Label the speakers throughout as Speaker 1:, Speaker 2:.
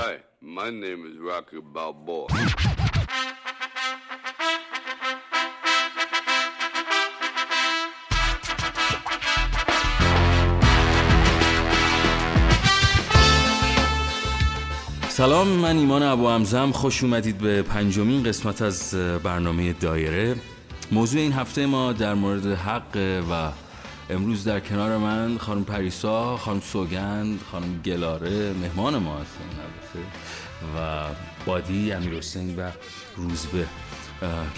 Speaker 1: Hi, my name is Rocky Balboa.
Speaker 2: سلام من ایمان ابو همزم خوش اومدید به پنجمین قسمت از برنامه دایره موضوع این هفته ما در مورد حق و امروز در کنار من خانم پریسا خانم سوگند خانم گلاره مهمان ما هستن البته و بادی امیر و روزبه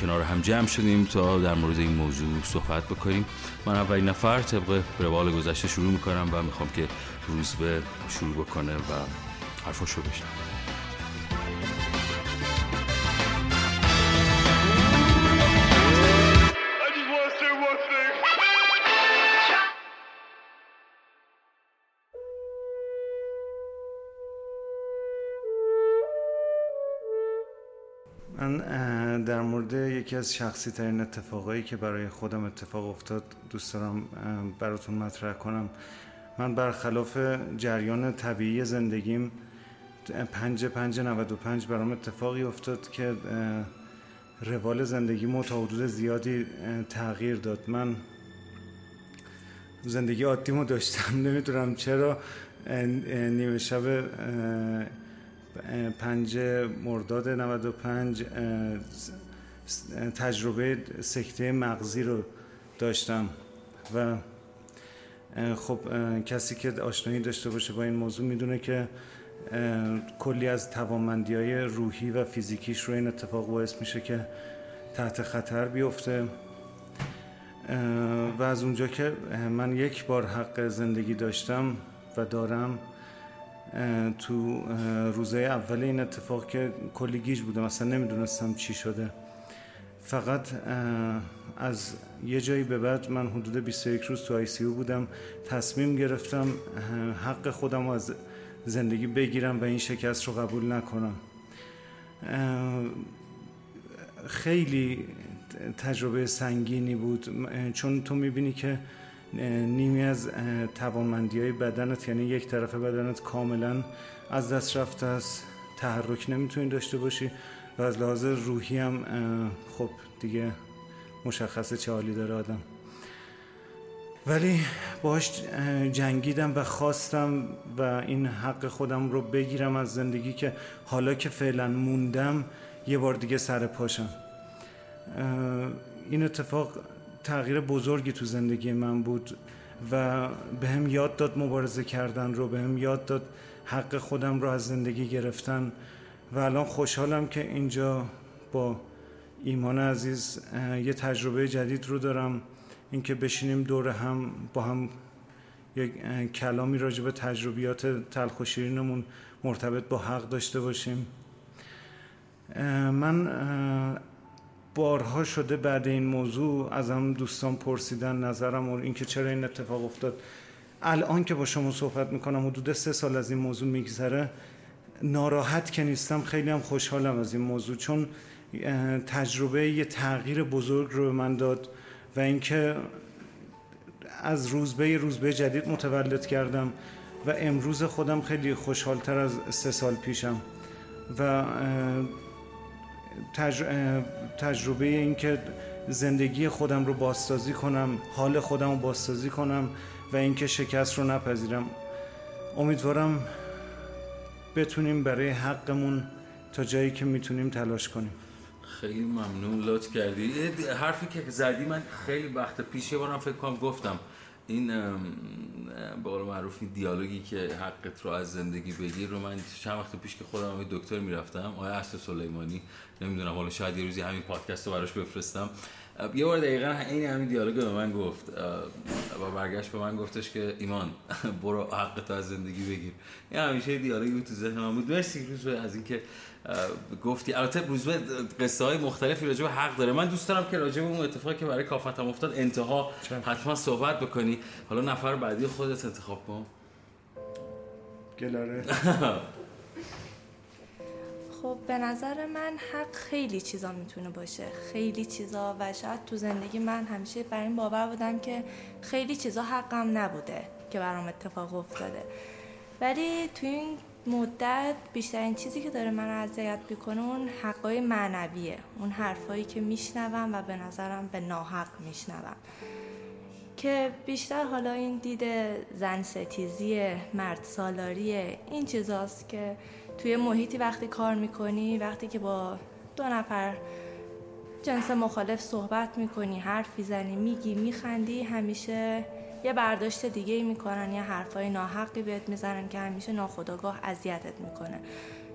Speaker 2: کنار هم جمع شدیم تا در مورد این موضوع صحبت بکنیم. من اولین نفر طبق روال گذشته شروع می‌کنم و می‌خوام که روزبه شروع بکنه و حرفاشو بشنم
Speaker 3: من در مورد یکی از شخصی ترین اتفاقایی که برای خودم اتفاق افتاد دوست دارم براتون مطرح کنم. من برخلاف جریان طبیعی زندگیم پنج پنج 95 برام اتفاقی افتاد که روال زندگیمو تا حدود زیادی تغییر داد. من زندگی عادیمو داشتم. نمی‌دونم چرا. نیمه شب پنج مرداد 95 اه، س- تجربه سکته مغزی رو داشتم و خب کسی که آشنایی داشته باشه با این موضوع می‌دونه که کلی از توانمندی های روحی و فیزیکیش رو این اتفاق باعث میشه که تحت خطر بیفته. و از اونجا که من یک بار حق زندگی داشتم و دارم تو اه، روزهای اول این اتفاق که کلی گیج بودم اصلا نمی‌دونستم چی شده. فقط از یه جایی به بعد من حدود 21 روز تو آی سی بودم تصمیم گرفتم حق خودم از زندگی بگیرم و این شکست رو قبول نکنم. خیلی تجربه سنگینی بود. چون تو می‌بینی که نیمی از توانمندی های بدنت یعنی یک طرف بدنت کاملا از دست رفته است. تحرک نمی‌تونی داشته باشی و از لحاظ روحی هم خب دیگه مشخصه چه حالی داره آدم. ولی باش جنگیدم و خواستم و این حق خودم رو بگیرم از زندگی که حالا که فعلا موندم یه بار دیگه سر پاشم. این اتفاق تغییر بزرگی تو زندگی من بود و به هم یاد داد مبارزه کردن رو به هم یاد داد حق خودم رو از زندگی گرفتن و الان خوشحالم که اینجا با ایمان عزیز یه تجربه جدید رو دارم اینکه بشینیم دور هم با هم یک کلامی راجع به تجربیات تلخ و شیرینمون مرتبط با حق داشته باشیم. من بارها شده بعد این موضوع ازم دوستان پرسیدن نظرم و اینکه چرا این اتفاق افتاد. الان که با شما صحبت می‌کنم حدود سه سال از این موضوع میگذره. ناراحت که نیستم خیلی هم خوشحالم از این موضوع چون تجربه یه تغییر بزرگ رو به من داد و اینکه از روزبه روزبه جدید متولد کردم و امروز خودم خیلی خوشحالتر از سه سال پیشم. و تجربه این که زندگی خودم رو بازسازی کنم حال خودم رو بازسازی کنم و اینکه شکست رو نپذیرم. امیدوارم بتونیم برای حقمون تا جایی که می‌تونیم تلاش کنیم.
Speaker 2: خیلی ممنون لطف کردی. حرفی که زدی من خیلی وقت پیش یه بارم فکر کنم گفتم. این به قول معروف این دیالوگی که حقت رو از زندگی بگیر رو من چند وقت پیش که خودم به دکتر می‌رفتم آقای اسد سلیمانی نمی‌دونم حالا شاید یه روزی همین پادکست رو براش بفرستم. یه بار دقیقا این همین دیالوگ به من گفت و برگشت به من گفتش که ایمان برو حقت رو از زندگی بگیر. این همیشه دیالوگی بود تو ذهن من بود. مرسی روز از اینکه گفتی. البته روزبه قصه های مختلفی راجع به حق داره. من دوست دارم که راجع به اون اتفاقی که برای کافتم افتاد انتها. حتما صحبت بکنی. حالا نفر بعدی خودت انتخاب کن.
Speaker 3: گلاره.
Speaker 4: خب به نظر من حق خیلی چیزا می‌تونه باشه. خیلی چیزا و شاید تو زندگی من همیشه بر این باور بودم که خیلی چیزا حقم نبوده که برام اتفاق افتاده. ولی تو این مدت بیشترین چیزی که داره من اذیت می‌کنه اون حقای معنویه. اون حرفایی که میشنوم و به نظرم به ناحق میشنوم. که بیشتر حالا این دید زن ستیزی مرد سالاریه این چیزاست که توی محیطی وقتی کار می‌کنی وقتی که با دو نفر جنس مخالف صحبت می‌کنی حرف می‌زنی میگی میخندی همیشه یه برداشت دیگه ای می‌کنن یه حرفای ناحقی بهت می‌زنن که همیشه ناخداگاه اذیتت می‌کنه.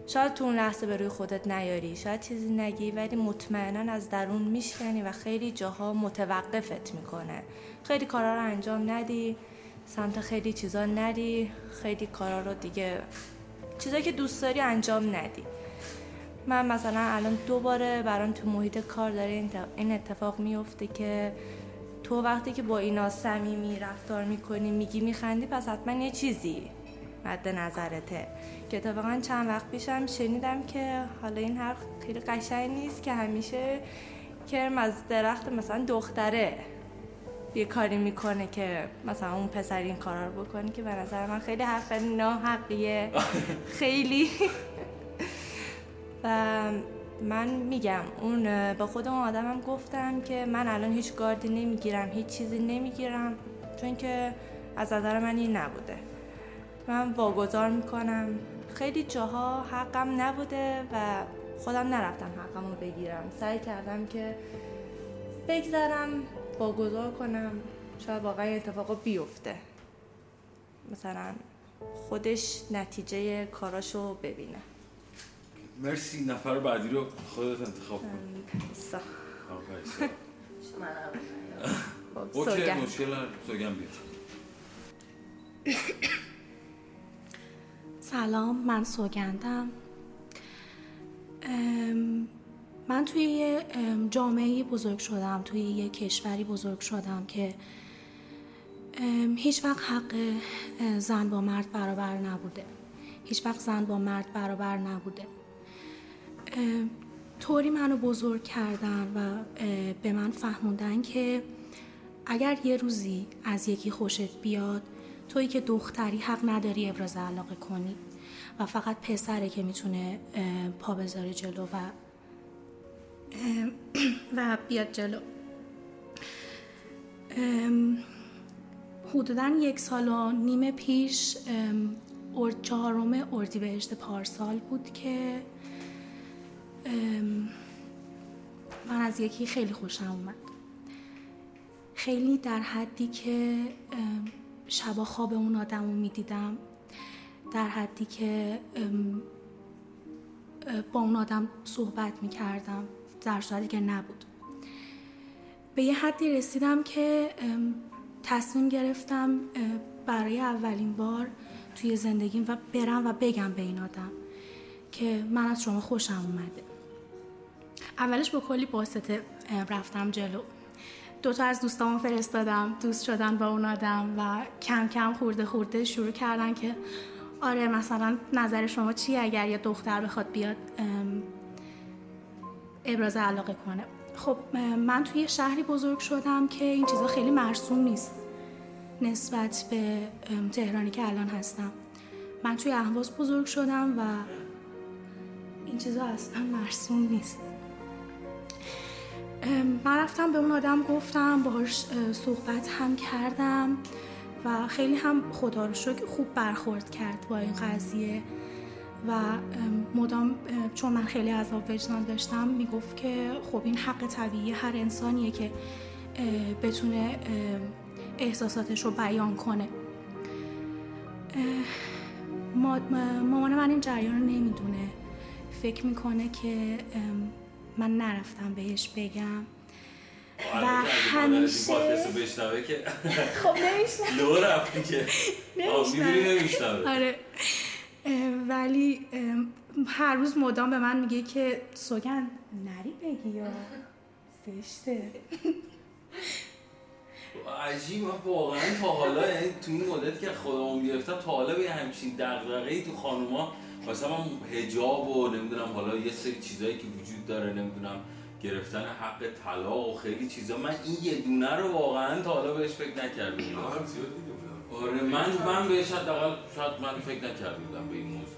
Speaker 4: شاید تو اون لحظه به روی خودت نیاری شاید چیزی نگی ولی مطمئنا از درون میشکنی و خیلی جاها متوقفت می‌کنه. خیلی کارا رو انجام ندی سمت خیلی چیزا نری خیلی کارا رو دیگه چیزایی که دوست داری انجام ندی. من مثلا الان دوباره برام تو محیط کار داره این اتفاق میفته که تو وقتی که با اینا صمیمی رفتار می‌کنی میگی میخندی پس حتما یه چیزی مد نظرته. که اتفاقا چند وقت پیشم شنیدم که حالا این حرف خیلی قشنگ نیست که همیشه کرم از درخت مثلا دختره. یه کاری می‌کنه که مثلا اون پسر این کارا رو بکنه که به نظر من خیلی حرف ناحقیه. خیلی. و من میگم اون به خود اون آدمم گفتم که من الان هیچ گاردی نمی‌گیرم هیچ چیزی نمی‌گیرم چون که از نظر من این نبوده. من واگذار می‌کنم. خیلی جاها حقم نبوده و خودم نرفتم حقم رو بگیرم. سعی کردم که بگذرم. واگذار کنم شاید واقعا اتفاق بیفته. مثلا خودش نتیجه کاراشو ببینه.
Speaker 2: مرسی نفر بعدی رو خودت انتخاب کن. اوکی مشکل سوگن بیاد.
Speaker 5: سلام من سوگندم. من توی یه جامعه بزرگ شدم توی یه کشوری بزرگ شدم که هیچ وقت حق زن با مرد برابر نبوده. هیچ وقت زن با مرد برابر نبوده. طوری منو بزرگ کردن و به من فهموندن که اگر یه روزی از یکی خوشت بیاد تویی که دختری حق نداری ابراز علاقه کنی و فقط پسره که می‌تونه پا بذاره جلو و و بیاد جلو. حدودا یک سال و نیم پیش چهارم اردیبهشت پارسال بود که من از یکی خیلی خوشم اومد. خیلی در حدی که شبا خواب اون آدم رو می‌دیدم. در حدی که با اون آدم صحبت می‌کردم. در صورتی که نبود. به یه حدی رسیدم که تصمیم گرفتم برای اولین بار توی زندگیم و برم و بگم به این آدم که من از شما خوشم اومده. اولش با کلی باسته رفتم جلو. دوتا از دوستامو فرستادم دوست شدن با اون آدم و کم کم خورده خورده شروع کردن که آره مثلا نظر شما چیه؟ اگر یه دختر بخواد بیاد ابراز علاقه کنه. خب من توی شهری بزرگ شدم که این چیزا خیلی مرسوم نیست نسبت به تهرانی که الان هستم. من توی اهواز بزرگ شدم و این چیزا اصلا مرسوم نیست. من رفتم به اون آدم گفتم باهاش صحبت هم کردم و خیلی هم خدا رو شکر خوب برخورد کرد با این قضیه. و مدام چون من خیلی عذاب وجدان داشتم می‌گفت که خب این حق طبیعی هر انسانیه که بتونه احساساتش رو بیان کنه. مامان من این جریان رو نمی‌دونه. فکر می‌کنه که من نرفتم بهش بگم.
Speaker 2: و همیشه که
Speaker 5: خب نمیشنم
Speaker 2: لو رفتی که. نمیشنم
Speaker 5: آره. ولی هر روز مدام به من میگه که سوگن نری بگی یا زشته.
Speaker 2: عجیب من واقعا تا حالا یعنی تو این مدت که خودمون گرفتم تا حالا به همچین دغدغه‌ای تو خانوما مثلا حجاب و نمی‌دونم حالا یه سری چیزایی که وجود داره نمی‌دونم گرفتن حق طلاق و خیلی چیزا من این یه دونه رو واقعا تا حالا بهش فکر نکرده بودم آره من من بهش حداقل شاید من فکر نکرده بودم به این موضوع.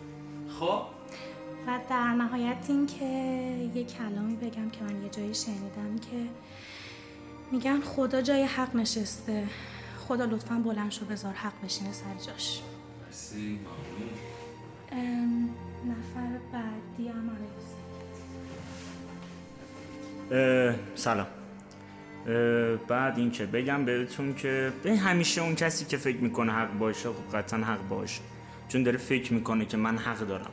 Speaker 2: خب؟
Speaker 5: و در نهایت این که یه کلامی بگم که من یه جایی شنیدم که میگن خدا جای حق نشسته. خدا لطفا بلند شو بذار حق بشینه سر جاش.
Speaker 2: مرسی. ممنون.
Speaker 5: ام، نفر بعدی هم
Speaker 6: سلام. بعد این که بگم بهتون که همیشه اون کسی که فکر می‌کنه حق باشه خب قطعا حق باشه. چون داره فکر می‌کنه که من حق دارم.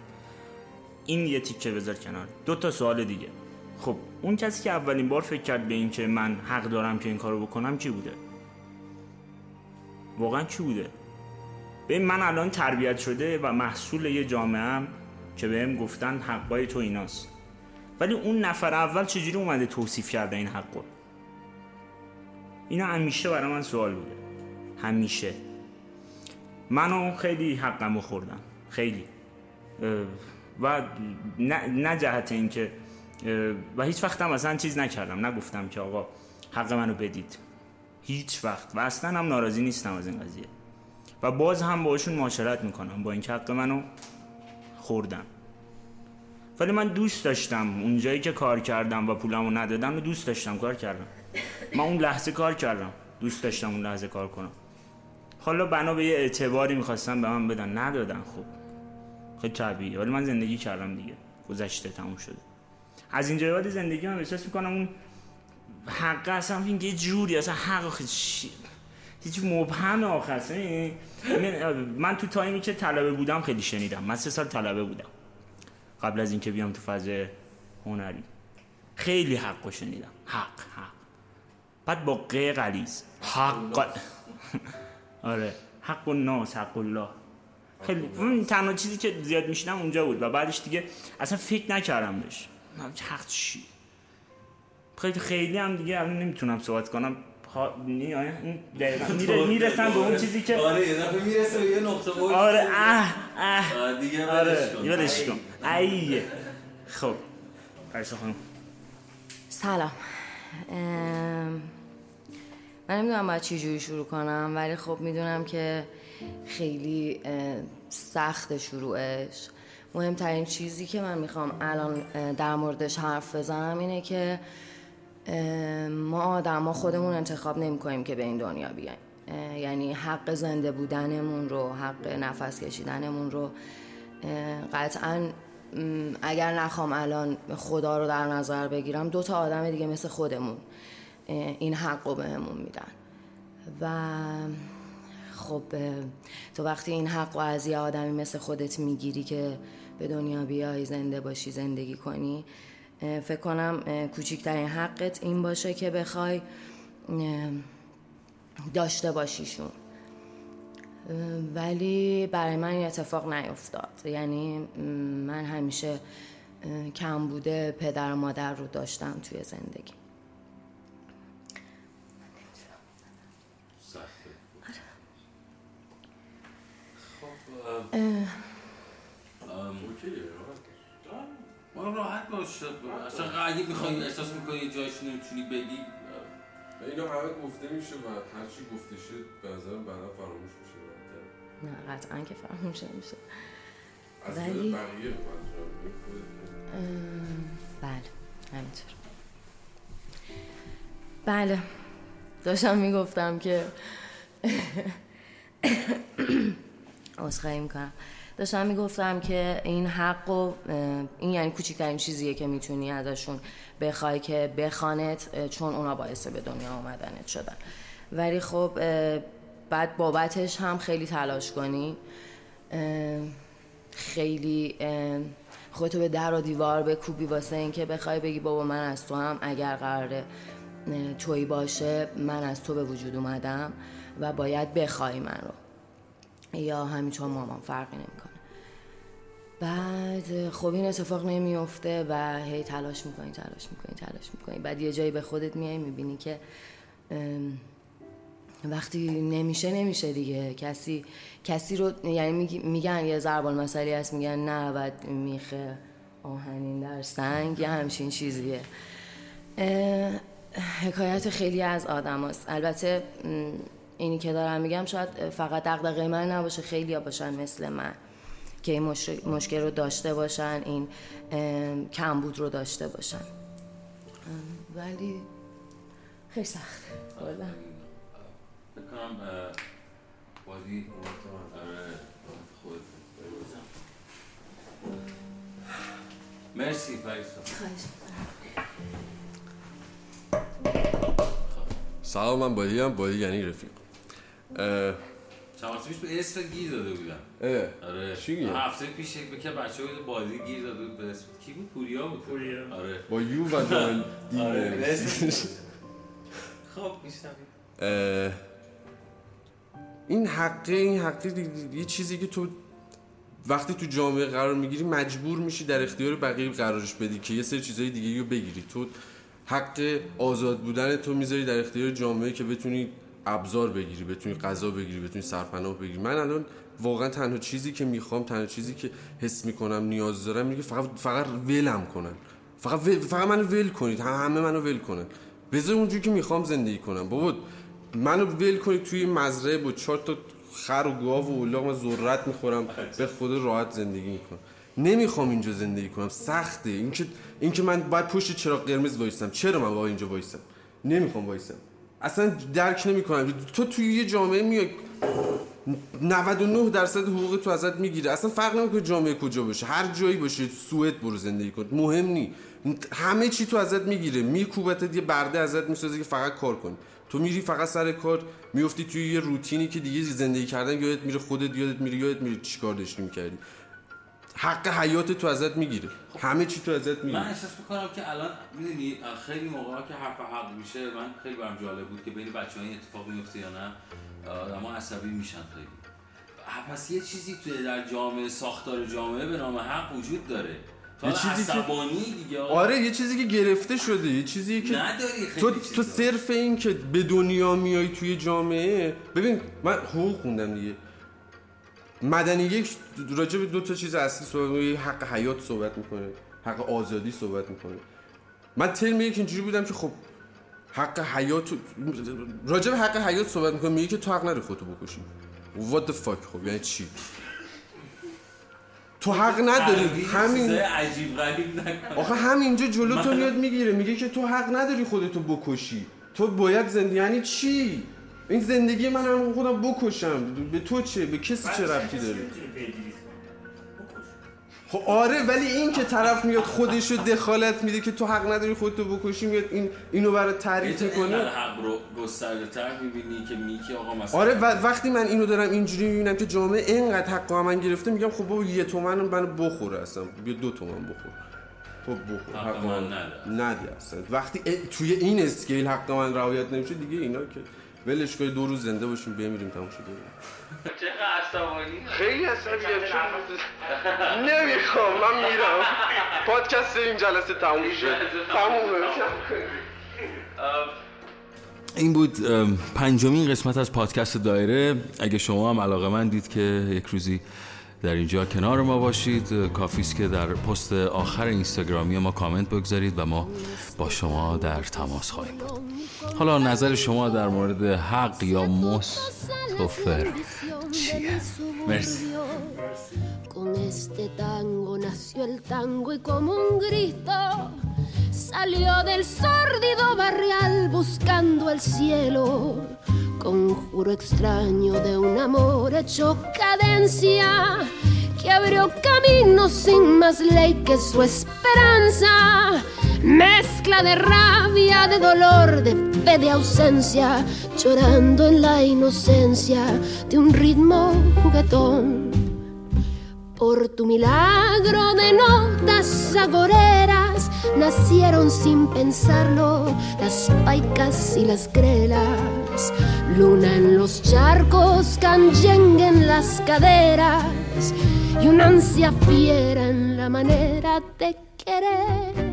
Speaker 6: این یه تیکه بذار کنار. دو تا سوال دیگه. خب اون کسی که اولین بار فکر کرد به این که من حق دارم که این کارو بکنم کی بوده؟ واقعا کی بوده؟ ببین من الان تربیت شده و محصول یه جامعه هم که بهم گفتن حقای تو ایناست. ولی اون نفر اول چجوری اومده توصیف کرده این حقو؟ اینا همیشه برای من سوال بوده. همیشه. منو خیلی حقمو خوردم خیلی. و نه, نه جهت اینکه و هیچ وقت هم اصلا چیز نکردم. نگفتم که آقا حق منو بدید. هیچ وقت. و اصلا هم ناراضی نیستم از این قضیه. و باز هم باشون معاشرت می‌کنم. با اینکه حق منو خوردم ولی من دوست داشتم. اونجایی که کار کردم و پولمو ندادم و دوست داشتم کار کردم. من اون لحظه کار کردم. دوست داشتم اون لحظه کار کنم. حالا بنا به یه اعتباری می‌خواستم به من بدن. ندادن خب خیلی طبیعیه. ولی من زندگی کردم دیگه. گذشته تموم شده. از اینجا بعد زندگی من احساس می‌کنم اون حق اصلا این یه جوری اصلا حق چی؟ هیچ مبهم آخه این- من- تو تایمی که طلبه بودم خیلی شنیدم. من سه سال طلبه بودم. قبل از اینکه بیام تو فاز هنری. خیلی حق شنیدم. حق حق. بعد با قه غلیز حق آره حق الناس حق الله خیلی اون تنها چیزی که زیاد میشنم اونجا بود و بعدش دیگه اصلا فکر نکردم بهش من حق چی خیلی خیلی هم دیگه الان نمی‌تونم صحبت کنم ها- نی- این دقیقاً میره- می‌رسم به اون چیزی که
Speaker 2: آره یه دفعه می‌رسه به یه نقطه
Speaker 6: آره اه اه
Speaker 2: دیگه
Speaker 6: آره
Speaker 2: ولش کن
Speaker 6: ولش کن ایه خب پریسا خانم
Speaker 7: سلام ام، من نمی‌دونم باید چی جوری شروع کنم ولی خب می‌دونم که خیلی سخت شروعش. مهمترین چیزی که من می‌خوام الان در موردش حرف بزنم اینه که ما آدم خودمون انتخاب نمی کنیم که به این دنیا بیایم. یعنی حق زنده بودنمون رو حق نفس کشیدنمون رو قطعا اگر نخوام الان خدا رو در نظر بگیرم دو تا آدم دیگه مثل خودمون این حق رو بهمون میدن. و خب تو وقتی این حق رو از یه آدمی مثل خودت می‌گیری که به دنیا بیای زنده باشی زندگی کنی فکر کنم کوچکترین حقت این باشه که بخوای داشته باشیشون. ولی برای من این اتفاق نیفتاد. یعنی من همیشه کم بوده پدر و مادر رو داشتم توی زندگی.
Speaker 2: سخته. خب ام، ام، ما راحت باش. اصلا اگه می‌خوای احساس می‌کنی یه جایش نمی‌تونی بگی
Speaker 8: اینا همه گفته میشه و هر چی گفته شد به نظرم بعدا فراموش میشه.
Speaker 7: نه قطعا که فراموش نمیشه ولی- بله همینطور. بله داشتم می‌گفتم که عذرخواهی می‌کنم. داشتم می‌گفتم که این حق و این یعنی کوچکترین چیزیه که می‌تونی ازشون بخوای که بخوانت اه، چون اونا باعث به دنیا آمدنت شدن. ولی خب بعد بابتش هم خیلی تلاش کنی. خیلی خودتو به در و دیوار بکوبی واسه اینکه بخوای بگی بابا من از تو هم اگر قراره اه، تویی باشه من از تو به وجود اومدم و باید بخوای من رو. یا همینطور مامان فرقی نمی‌کنه. بعد خب این اتفاق نمیفته و هی تلاش می‌کنی تلاش می‌کنی تلاش می‌کنی. بعد یه جایی به خودت میای می‌بینی که وقتی نمیشه نمیشه دیگه. کسی کسی رو یعنی میگن یه ضرب المثلی هست میگن نه بعد میخه آهنین در سنگ یه همچین چیزیه. حکایت خیلی از آدم هست. البته اینی که دارم میگم شاید فقط دقدقه من نباشه خیلی ها باشن مثل من که این مشکل رو داشته باشن این کمبود رو داشته باشن. ولی خیلی سخته
Speaker 2: آره مرسی
Speaker 8: سلام من بادی هم بادی یعنی رفیق.
Speaker 2: چند پیش به اسم گیر داده بودم. آره.
Speaker 8: چی گیر؟
Speaker 2: هفته پیش یک بکر بچه بود بادی گیر داده بود به اسم کی بود؟ پوریا بود؟
Speaker 6: پوریا.
Speaker 2: آره.
Speaker 8: با یو و دال
Speaker 2: آره.
Speaker 8: نویسی.
Speaker 2: خب میشنم
Speaker 8: اه، این حقه این حقه یه چیزی که تو وقتی تو جامعه قرار می‌گیری مجبور میشی در اختیار بقیه قرارش بدی که یه سری چیزای دیگه رو بگیری. تو حق آزاد بودن تو می‌ذاری در اختیار جامعه که بتونی ابزار بگیری بتونی غذا بگیری بتونی سرپناه بگیری. من الان واقعا تنها چیزی که می‌خوام تنها چیزی که حس می‌کنم نیاز دارم میگه فقط فقط ولم کنن فقط فقط منو ول کنید. هم- همه منو ول کنن. بذار اونجوری که می‌خوام زندگی کنم. بابا منو ول کنید توی مزرعه با چهار تا خر و گاو و اولاغ من ذرت می‌خورم به خود راحت زندگی می‌کنم. نمی‌خوام اینجا زندگی کنم سخته. اینکه اینکه من باید پشت چراغ قرمز وایسم چرا من باید اینجا وایسم نمی‌خوام وایسم اصلا درک نمی‌کنم. تو توی یه جامعه میای 99 درصد حقوق تو ازت می‌گیره. اصلا فرق نمی‌کنه جامعه کجا باشه. هر جایی باشه سوئد برو زندگی کن. مهم نی. همه چی تو ازت می‌گیره. میکوبتت یه برده ازت می‌سازه که فقط کار کنی. تو میری فقط سر کار میفتی توی یه روتینی که دیگه زندگی کردن یادت میره خودت یادت میره یادت میره چیکار داشتی می‌کردی. حق حیات تو ازت می‌گیره. همه چی تو ازت
Speaker 2: من
Speaker 8: می‌گیره
Speaker 2: احساس می‌کنم که الان می‌دونی خیلی موقع که حرف حق میشه من خیلی برام جالب بود که بین بچه این اتفاق میفته یا نه آدم عصبی میشن خیلی. پس یه چیزی توی در جامعه ساختار جامعه به نام حق وجود داره. تو
Speaker 8: یه چیزی که-
Speaker 2: دیگه.
Speaker 8: آره یه چیزی که گرفته شده یه چیزی که
Speaker 2: نداری خیلی
Speaker 8: تو. تو صرف این که به دنیا میای توی جامعه ببین من حقوق خوندم دیگه. مدنی یک راجع به دو تا چیز اصلی صحبت حق حیات صحبت می‌کنه حق آزادی صحبت می‌کنه. من ترم یک اینجوری بودم که خب حق حیات راجع به حق حیات صحبت می‌کنه میگه که تو حق نداری خودتو بکشی. What the fuck خب یعنی چی؟ تو حق نداری. همین
Speaker 2: عجیب غریب نکن
Speaker 8: آخه همینجا جلو تو میاد می‌گیره. میگه که تو حق نداری خودتو بکشی. تو باید زندگی یعنی چی؟ این زندگی من هم خودم بکشم. به تو چه؟ به کسی چه ربطی داره؟ خب آره ولی این که طرف میاد خودش رو دخالت میده که تو حق نداری خودتو بکشی میاد این اینو برای تعریف می‌کنه.
Speaker 2: حق رو گسترده تر می‌بینی که میگی آقا مثلا
Speaker 8: آره و وقتی من اینو دارم اینجوری می‌بینم که جامعه اینقدر حق من گرفته میگم خب بابا یه تومن منو بخوره اصلا. بیا دو تومن بخور. خب بخور.
Speaker 2: حق
Speaker 8: حق
Speaker 2: من
Speaker 8: من.
Speaker 2: نده
Speaker 8: اصلا. وقتی توی این اسکیل حق من رعایت نمیشه دیگه اینا که ولش کنید دو روز زنده باشیم بمیریم تموم شده خیلی عصبی نمی‌خوام من میرم. پادکست این جلسه تموم شد تمومه.
Speaker 2: این بود پنجمین قسمت از پادکست دایره. اگه شما هم علاقه من دید که یک روزی در اینجا کنار ما باشید اه، کافی است که در پست آخر اینستاگرامی ما کامنت بگذارید و ما با شما در تماس خواهیم بود حالا نظر شما در مورد حق یا مستفر چیه؟ مرسی
Speaker 9: Con este tango nació el tango y como un grito salió del sórdido barrial buscando el cielo. Conjuro extraño de un amor hecho cadencia que abrió camino sin más ley que su esperanza. Mezcla de rabia, de dolor, de fe, de ausencia, llorando en la inocencia de un ritmo juguetón. Por tu milagro de notas agoreras nacieron sin pensarlo las paicas y las Luna en los charcos, canyengue en las caderas y una ansia fiera en la manera de querer.